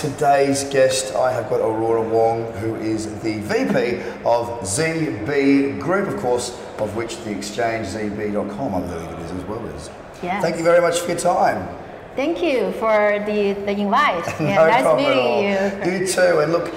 Today's guest, I have got Aurora Wong, who is the VP of ZB Group, of course, of which the exchange ZB.com, I believe it is as well as. Yes. Thank you very much for your time. Thank you for the, the invite. Yeah, no nice problem meeting at all. you. You too. And look,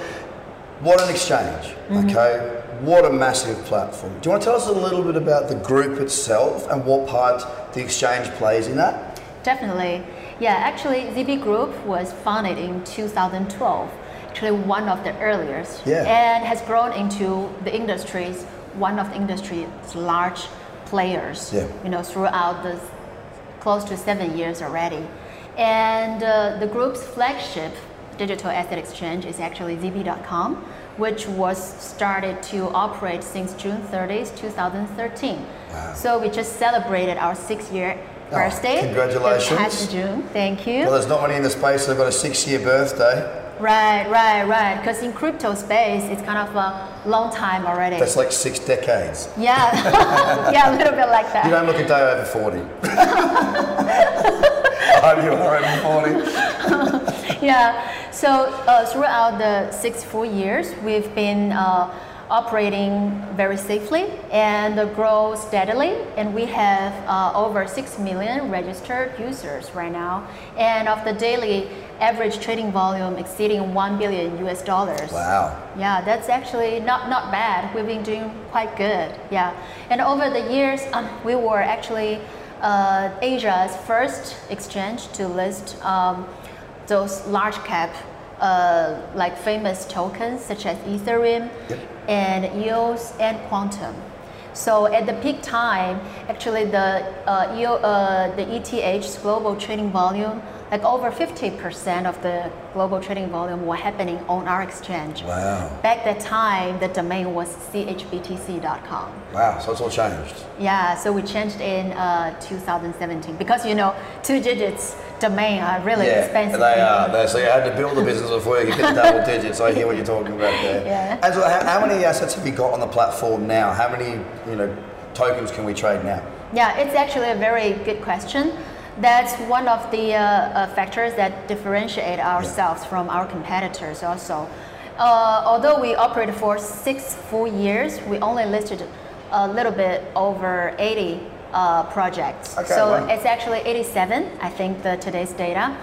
what an exchange, Mm-hmm. okay? What a massive platform. Do you want to tell us a little bit about the group itself and what part the exchange plays in that? Definitely. Yeah, actually, ZB Group was founded in 2012, actually one of the earliest, Yeah. and has grown into the industry's one of the industry's large players. Yeah. You know, throughout the close to seven years already, and uh, the group's flagship digital asset exchange is actually ZB.com, which was started to operate since June 30th, 2013. Wow. So we just celebrated our six-year Oh, birthday. congratulations. This past June. Thank you. Well, there's not many in the space that have got a six-year birthday. right, right, right. Because in crypto space, it's kind of a long time already. That's like six decades. yeah, yeah, a little bit like that. You don't look a day over 40. oh, you are over 40. Yeah. So uh, throughout the six full years, we've been uh, operating very safely and grow steadily. And we have uh, over six million registered users right now, and of the daily average trading volume exceeding one billion US dollars. Wow. Yeah, that's actually not, not bad. We've been doing quite good. Yeah. And over the years, um, we were actually uh, Asia's first exchange to list um, those large cap, uh, like famous tokens such as Ethereum Yep. and EOS and Qtum. So at the peak time, actually the uh, EO, uh, the ETH's global trading volume, like over 50% of the global trading volume were happening on our exchange. Wow. Back that time, the domain was chbtc.com. Wow, so it's all changed. Yeah, so we changed in uh, 2017 because you know two digits domain are really yeah, expensive. they are. They're- so you had to build a business before you could get double digits. I hear what you're talking about there. Yeah. And so how, how many assets have you got on the platform now? How many, you know, tokens can we trade now? Yeah, it's actually a very good question. That's one of the uh, uh, factors that differentiate ourselves from our competitors also. Uh, although we operated for six full years, we only listed a little bit over 80 uh, projects. Okay, so wow. it's actually 87, I think, the today's data.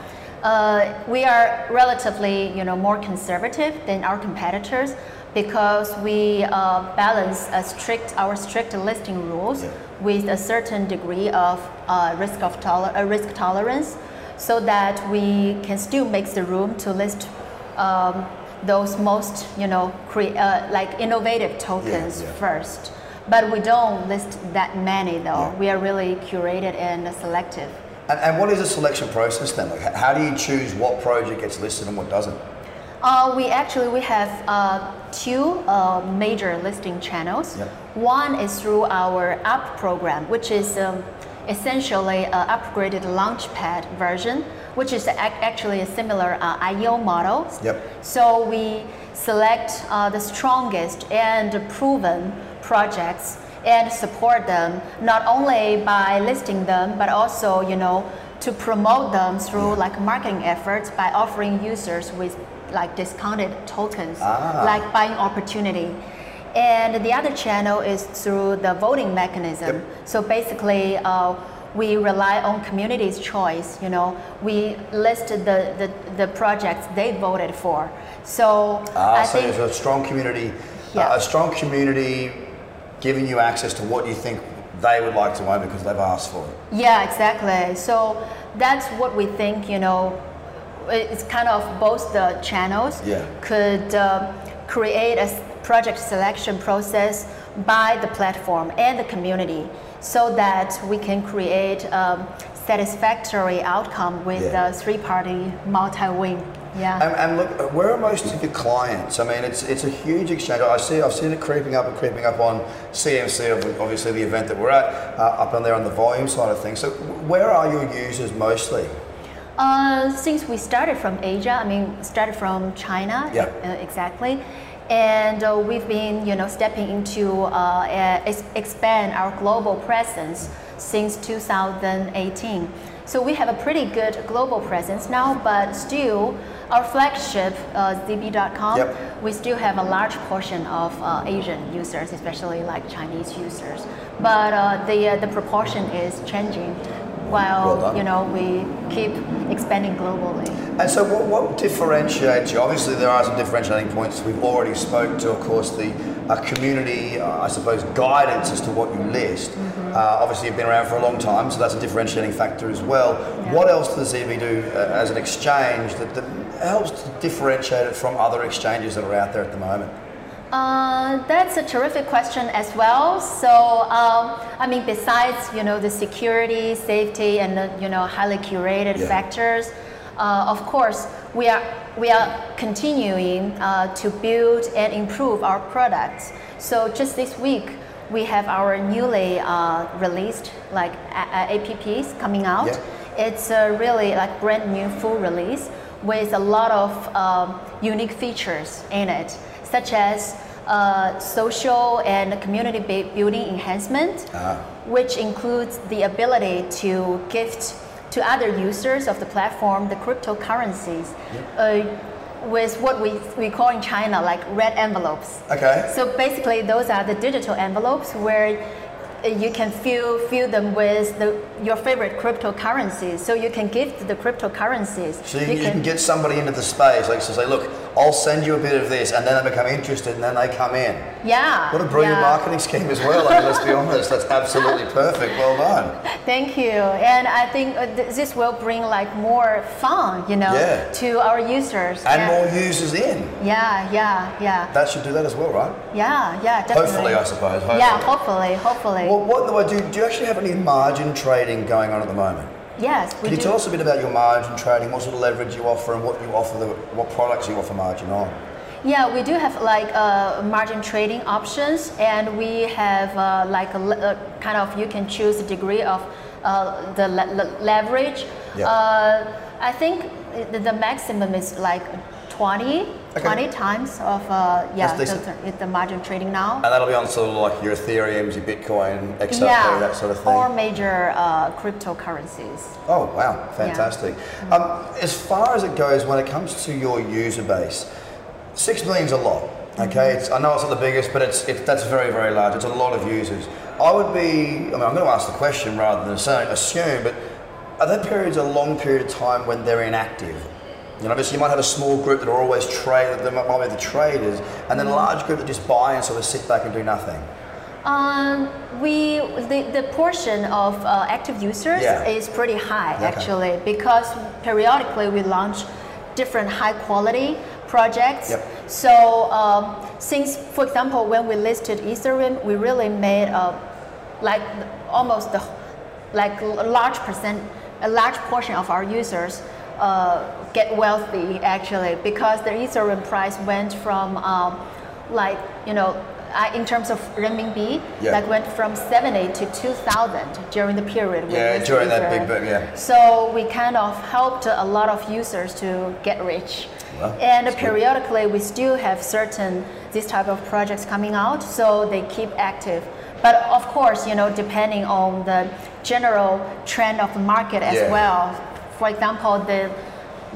Uh, we are relatively, you know, more conservative than our competitors because we uh, balance a strict our strict listing rules Yeah. With a certain degree of uh, risk of toler- uh, risk tolerance, so that we can still make the room to list um, those most, you know, cre- uh, like innovative tokens yeah. first. But we don't list that many though. Yeah. We are really curated and selective. And, and what is the selection process then? Like, how do you choose what project gets listed and what doesn't? Uh, we actually we have uh, two uh, major listing channels. Yep. One is through our app program, which is um, essentially an upgraded Launchpad version, which is ac- actually a similar uh, IO model. Yep. So we select uh, the strongest and proven projects and support them not only by listing them but also you know to promote them through like marketing efforts by offering users with like discounted tokens Ah. like buying opportunity and the other channel is through the voting mechanism Yep. so basically uh, we rely on community's choice you know we list the, the, the projects they voted for so Ah, i so think there's a strong community, Yeah. uh, a strong community giving you access to what you think they would like to own because they've asked for it. Yeah, exactly. So that's what we think, you know, it's kind of both the channels Yeah. could uh, create a project selection process by the platform and the community so that we can create a satisfactory outcome with Yeah. the three-party multi-win. Yeah. And, and look, where are most of your clients? I mean, it's it's a huge exchange. I see, I've seen it creeping up and creeping up on CMC, obviously the event that we're at, uh, up on there on the volume side of things. So, where are your users mostly? Uh, since we started from Asia, I mean, started from China, Yeah. uh, exactly, and uh, we've been, you know, stepping into uh, uh, ex- expand our global presence since 2018. So we have a pretty good global presence now, but still, our flagship uh, ZB.com, Yep. we still have a large portion of uh, Asian users, especially like Chinese users. But uh, the uh, the proportion is changing, while Well you know we keep expanding globally. And so, what, what differentiates you? Obviously, there are some differentiating points. We've already spoke to, of course, the uh, community, uh, I suppose, guidance as to what you list. Mm-hmm. Uh, obviously, you've been around for a long time, so that's a differentiating factor as well. Yeah. What else does ZB do uh, as an exchange that, that helps to differentiate it from other exchanges that are out there at the moment? Uh, that's a terrific question as well. So, um, I mean, besides you know the security, safety, and the you know highly curated Yeah. factors, uh, of course we are we are continuing uh, to build and improve our products. So just this week we have our newly uh, released like apps coming out. Yeah. It's a really like brand new full release with a lot of um, unique features in it, such as uh, social and community building enhancement, Ah. which includes the ability to gift to other users of the platform the cryptocurrencies. Uh, with what we, we call in China like red envelopes. Okay. So basically, those are the digital envelopes where uh, you can fill fill them with the, your favorite cryptocurrencies. So you can gift the cryptocurrencies. So you, you can get somebody into the space, like to say, look, I'll send you a bit of this, and then they become interested, and then they come in. yeah. What a brilliant yeah. marketing scheme as well. I mean, let's be honest, that's absolutely perfect. Well done. Thank you. And I think uh, this will bring like more fun, you know, Yeah. to our users. And yeah. more users in. Yeah, yeah, yeah, That should do that as well, right? yeah, yeah. Definitely. Hopefully, I suppose. Hopefully. Yeah, hopefully, hopefully. Well, what do I do? Do you actually have any margin trading going on at the moment? Yes, we Can you do. tell us a bit about your margin trading, what sort of leverage you offer, and what you offer, the, what products you offer margin on? Yeah, we do have like uh, margin trading options, and we have uh, like a, le- uh, kind of you can choose the degree of uh, the le- le- leverage. Yeah. Uh, I think the, the maximum is like 20, Okay. 20 times of uh, yeah the, the, margin trading now. And that'll be on sort of like your Ethereums, your Bitcoin, XRP, yeah, that sort of thing. or major uh, cryptocurrencies. Oh wow, fantastic! Um, as far as it goes, when it comes to your user base, six million's a lot. Okay, it's, I know it's not the biggest, but it's, it, that's very very large. It's a lot of users. I would be. I mean, I'm going to ask the question rather than assume, but are there periods a long period of time when they're inactive? You know, obviously you might have a small group that are always trade, that might be the traders, and then a large group that just buy and sort of sit back and do nothing. Um, we the, the portion of uh, active users Yeah. is pretty high Okay. actually because periodically we launch different high quality projects. Yep. So um, since, for example, when we listed Ethereum, we really made a like almost the like a large percent, a large portion of our users uh, get wealthy actually because the Ethereum price went from um, like you know I, in terms of renminbi, Yeah. like went from 70 to 2,000 during the period. Yeah, during that big boom, yeah. So we kind of helped a lot of users to get rich. Well, and that's good. periodically we still have certain this type of projects coming out, so they keep active. But of course, you know, depending on the general trend of the market as Yeah. well. For example, the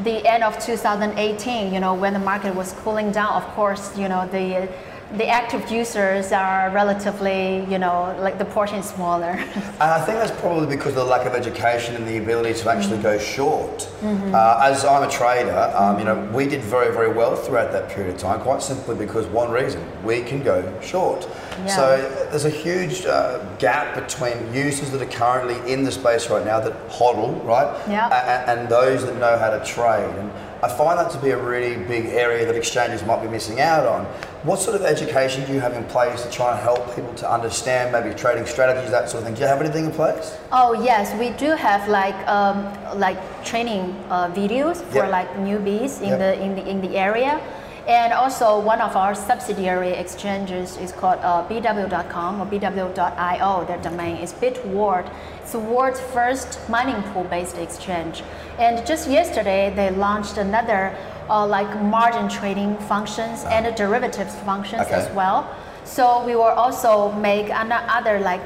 the end of 2018, you know, when the market was cooling down, of course, you know, the the active users are relatively, you know, like the portion is smaller. And I think that's probably because of the lack of education and the ability to actually Mm. go short. Mm-hmm. Uh, as I'm a trader, um, you know, we did very, very well throughout that period of time, quite simply because one reason, we can go short. Yeah. So there's a huge uh, gap between users that are currently in the space right now that hodl, right? Yeah. A- and those that know how to trade. And I find that to be a really big area that exchanges might be missing out on. What sort of education do you have in place to try and help people to understand maybe trading strategies, that sort of thing? Do you have anything in place? Oh yes, we do have like um, like training uh, videos for Yep. like newbies in Yep. the in the in the area, and also one of our subsidiary exchanges is called uh, BW.com or BW.io. Their domain is Bitward. It's the world's first mining pool based exchange, and just yesterday they launched another uh, like margin trading functions and derivatives functions Okay. as well. So we will also make ano- other like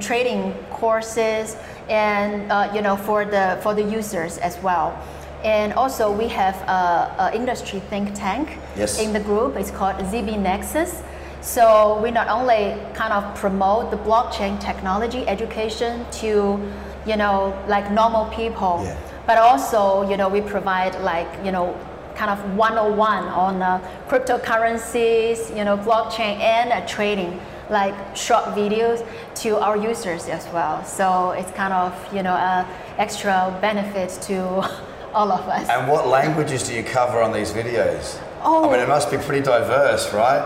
trading courses and uh, you know for the for the users as well. And also we have a, a industry think tank Yes. in the group. It's called ZB Nexus. So we not only kind of promote the blockchain technology education to, you know, like normal people, Yeah. but also, you know, we provide like, you know, kind of 101 on uh, cryptocurrencies, you know, blockchain and uh, trading, like short videos to our users as well. So it's kind of, you know, a extra benefit to all of us. And what languages do you cover on these videos? Oh. I mean, it must be pretty diverse, right?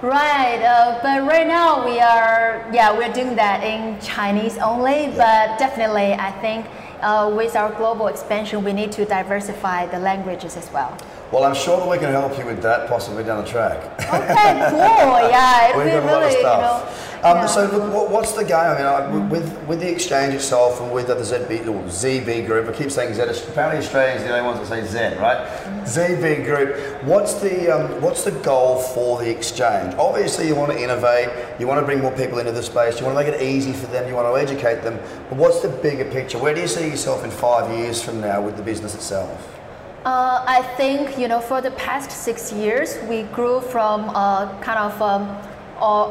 Right, uh, but right now we are, yeah, we're doing that in Chinese only, but definitely I think uh, with our global expansion, we need to diversify the languages as well. Well, I'm sure that we can help you with that possibly down the track. Okay, cool, yeah, it'd We've got a lot of really, you stuff. know. Um, yeah. So, look, what, what's the game? I mean, I, with with the exchange itself and with the ZB or ZB group, I keep saying Z. Apparently, Australians are the only ones that say Z, right? ZB group. What's the um, what's the goal for the exchange? Obviously, you want to innovate. You want to bring more people into the space. You want to make it easy for them. You want to educate them. But what's the bigger picture? Where do you see yourself in five years from now with the business itself? Uh, I think you know for the past six years we grew from a kind of um,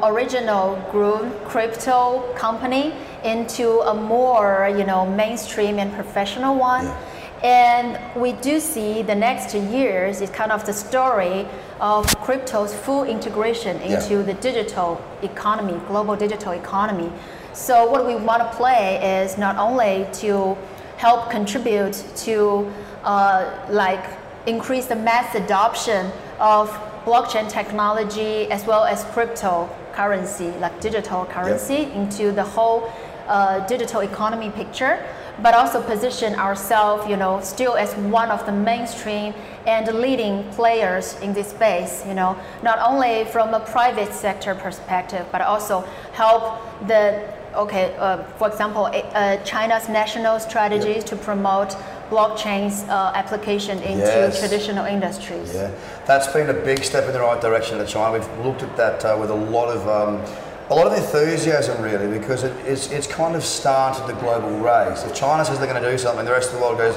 original grew crypto company into a more you know mainstream and professional one. Yeah. And we do see the next years is kind of the story of crypto's full integration Yeah. into the digital economy, global digital economy. So what we want to play is not only to help contribute to uh, like increase the mass adoption of blockchain technology as well as cryptocurrency, like digital currency, into the whole uh, digital economy picture, but also position ourselves, you know, still as one of the mainstream and leading players in this space. You know, not only from a private sector perspective, but also help the okay, uh, for example, uh, China's national strategies to promote blockchain's uh, application into Yes. traditional industries. Yeah, that's been a big step in the right direction at China. We've looked at that uh, with a lot of um, a lot of enthusiasm, really, because it, it's it's kind of started the global race. If China says they're going to do something, the rest of the world goes,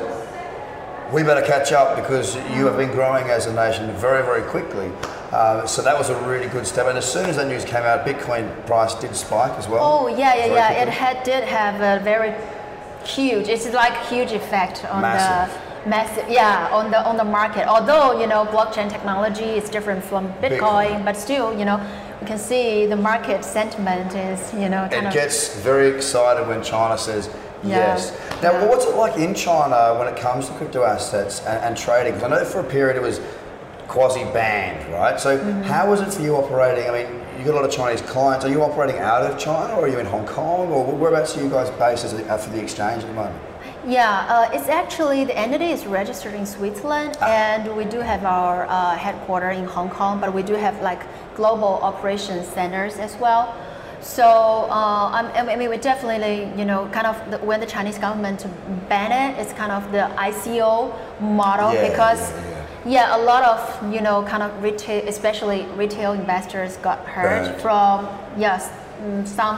"We better catch up because you have been growing as a nation very, very quickly." Uh, so that was a really good step. And as soon as that news came out, Bitcoin price did spike as well. Oh yeah, yeah, yeah. It had did have a very huge. It's like huge effect on Massive. the massive. Yeah, on the on the market. Although you know blockchain technology is different from Bitcoin, Bitcoin. but still you know we can see the market sentiment is you know It gets very excited when China says. Yes. Now, Yeah. what's it like in China when it comes to crypto assets and, and trading? Because I know for a period it was quasi banned, right? So, Mm-hmm. how was it for you operating? I mean, you got a lot of Chinese clients. Are you operating out of China, or are you in Hong Kong, or whereabouts are you guys based as a, for the exchange at the moment? Yeah, uh, it's actually the entity is registered in Switzerland, Ah. and we do have our uh, headquarters in Hong Kong, but we do have like global operations centers as well. So uh, I'm- mean, we definitely, you know, kind of the, when the Chinese government ban it, it's kind of the ICO model Yeah, because. yeah, Yeah, a lot of you know kind of retail, especially retail investors got hurt Burned. from yes mm, some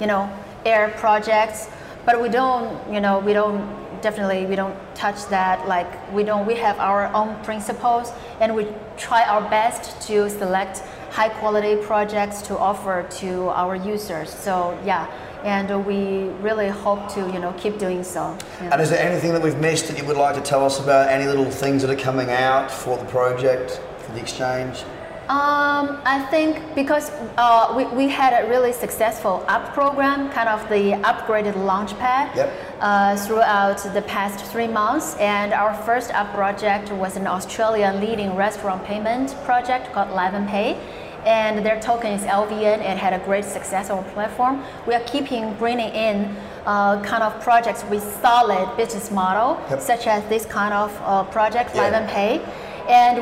you know air projects, but we don't you know we don't definitely we don't touch that like we don't we have our own principles and we try our best to select high quality projects to offer to our users. So yeah, and we really hope to you know keep doing so. Yeah. And is there anything that we've missed that you would like to tell us about? Any little things that are coming out for the project, for the exchange? Um, I think because uh, we, we had a really successful up program, kind of the upgraded launchpad Yep. uh, throughout the past three months. And our first up project was an Australian leading restaurant payment project called LivenPay. And their token is LVN. It had a great success on our platform. We are keeping bringing in uh, kind of projects with solid business model, Yep. such as this kind of uh, project, Yeah. LivenPay. And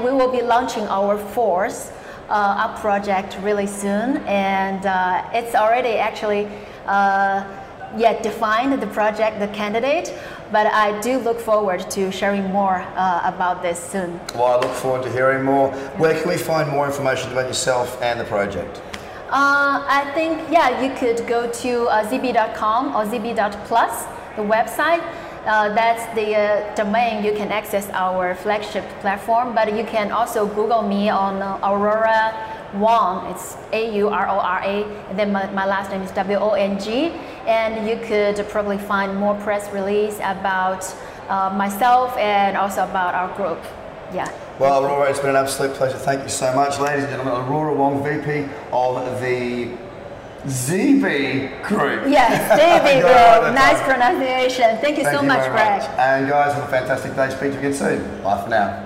we will be launching our fourth uh, up project really soon. And uh, it's already actually uh, yeah, defined the project, the candidate. But I do look forward to sharing more uh, about this soon. Well, I look forward to hearing more. Where can we find more information about yourself and the project? Uh, I think, yeah, you could go to uh, zb.com or zb.plus, the website. Uh, that's the uh, domain you can access our flagship platform, but you can also Google me on uh, Aurora Wong. It's A U R O R A, then my, my last name is W O N G. And you could probably find more press release about uh, myself and also about our group. Yeah. Well, Aurora, it's been an absolute pleasure. Thank you so much, ladies and gentlemen. Aurora Wong, VP of the ZB Group. Yes, ZB Group. Nice pronunciation. Thank you Thank so you much, Greg. And guys, have a fantastic day. Speak to you again soon. Bye for now.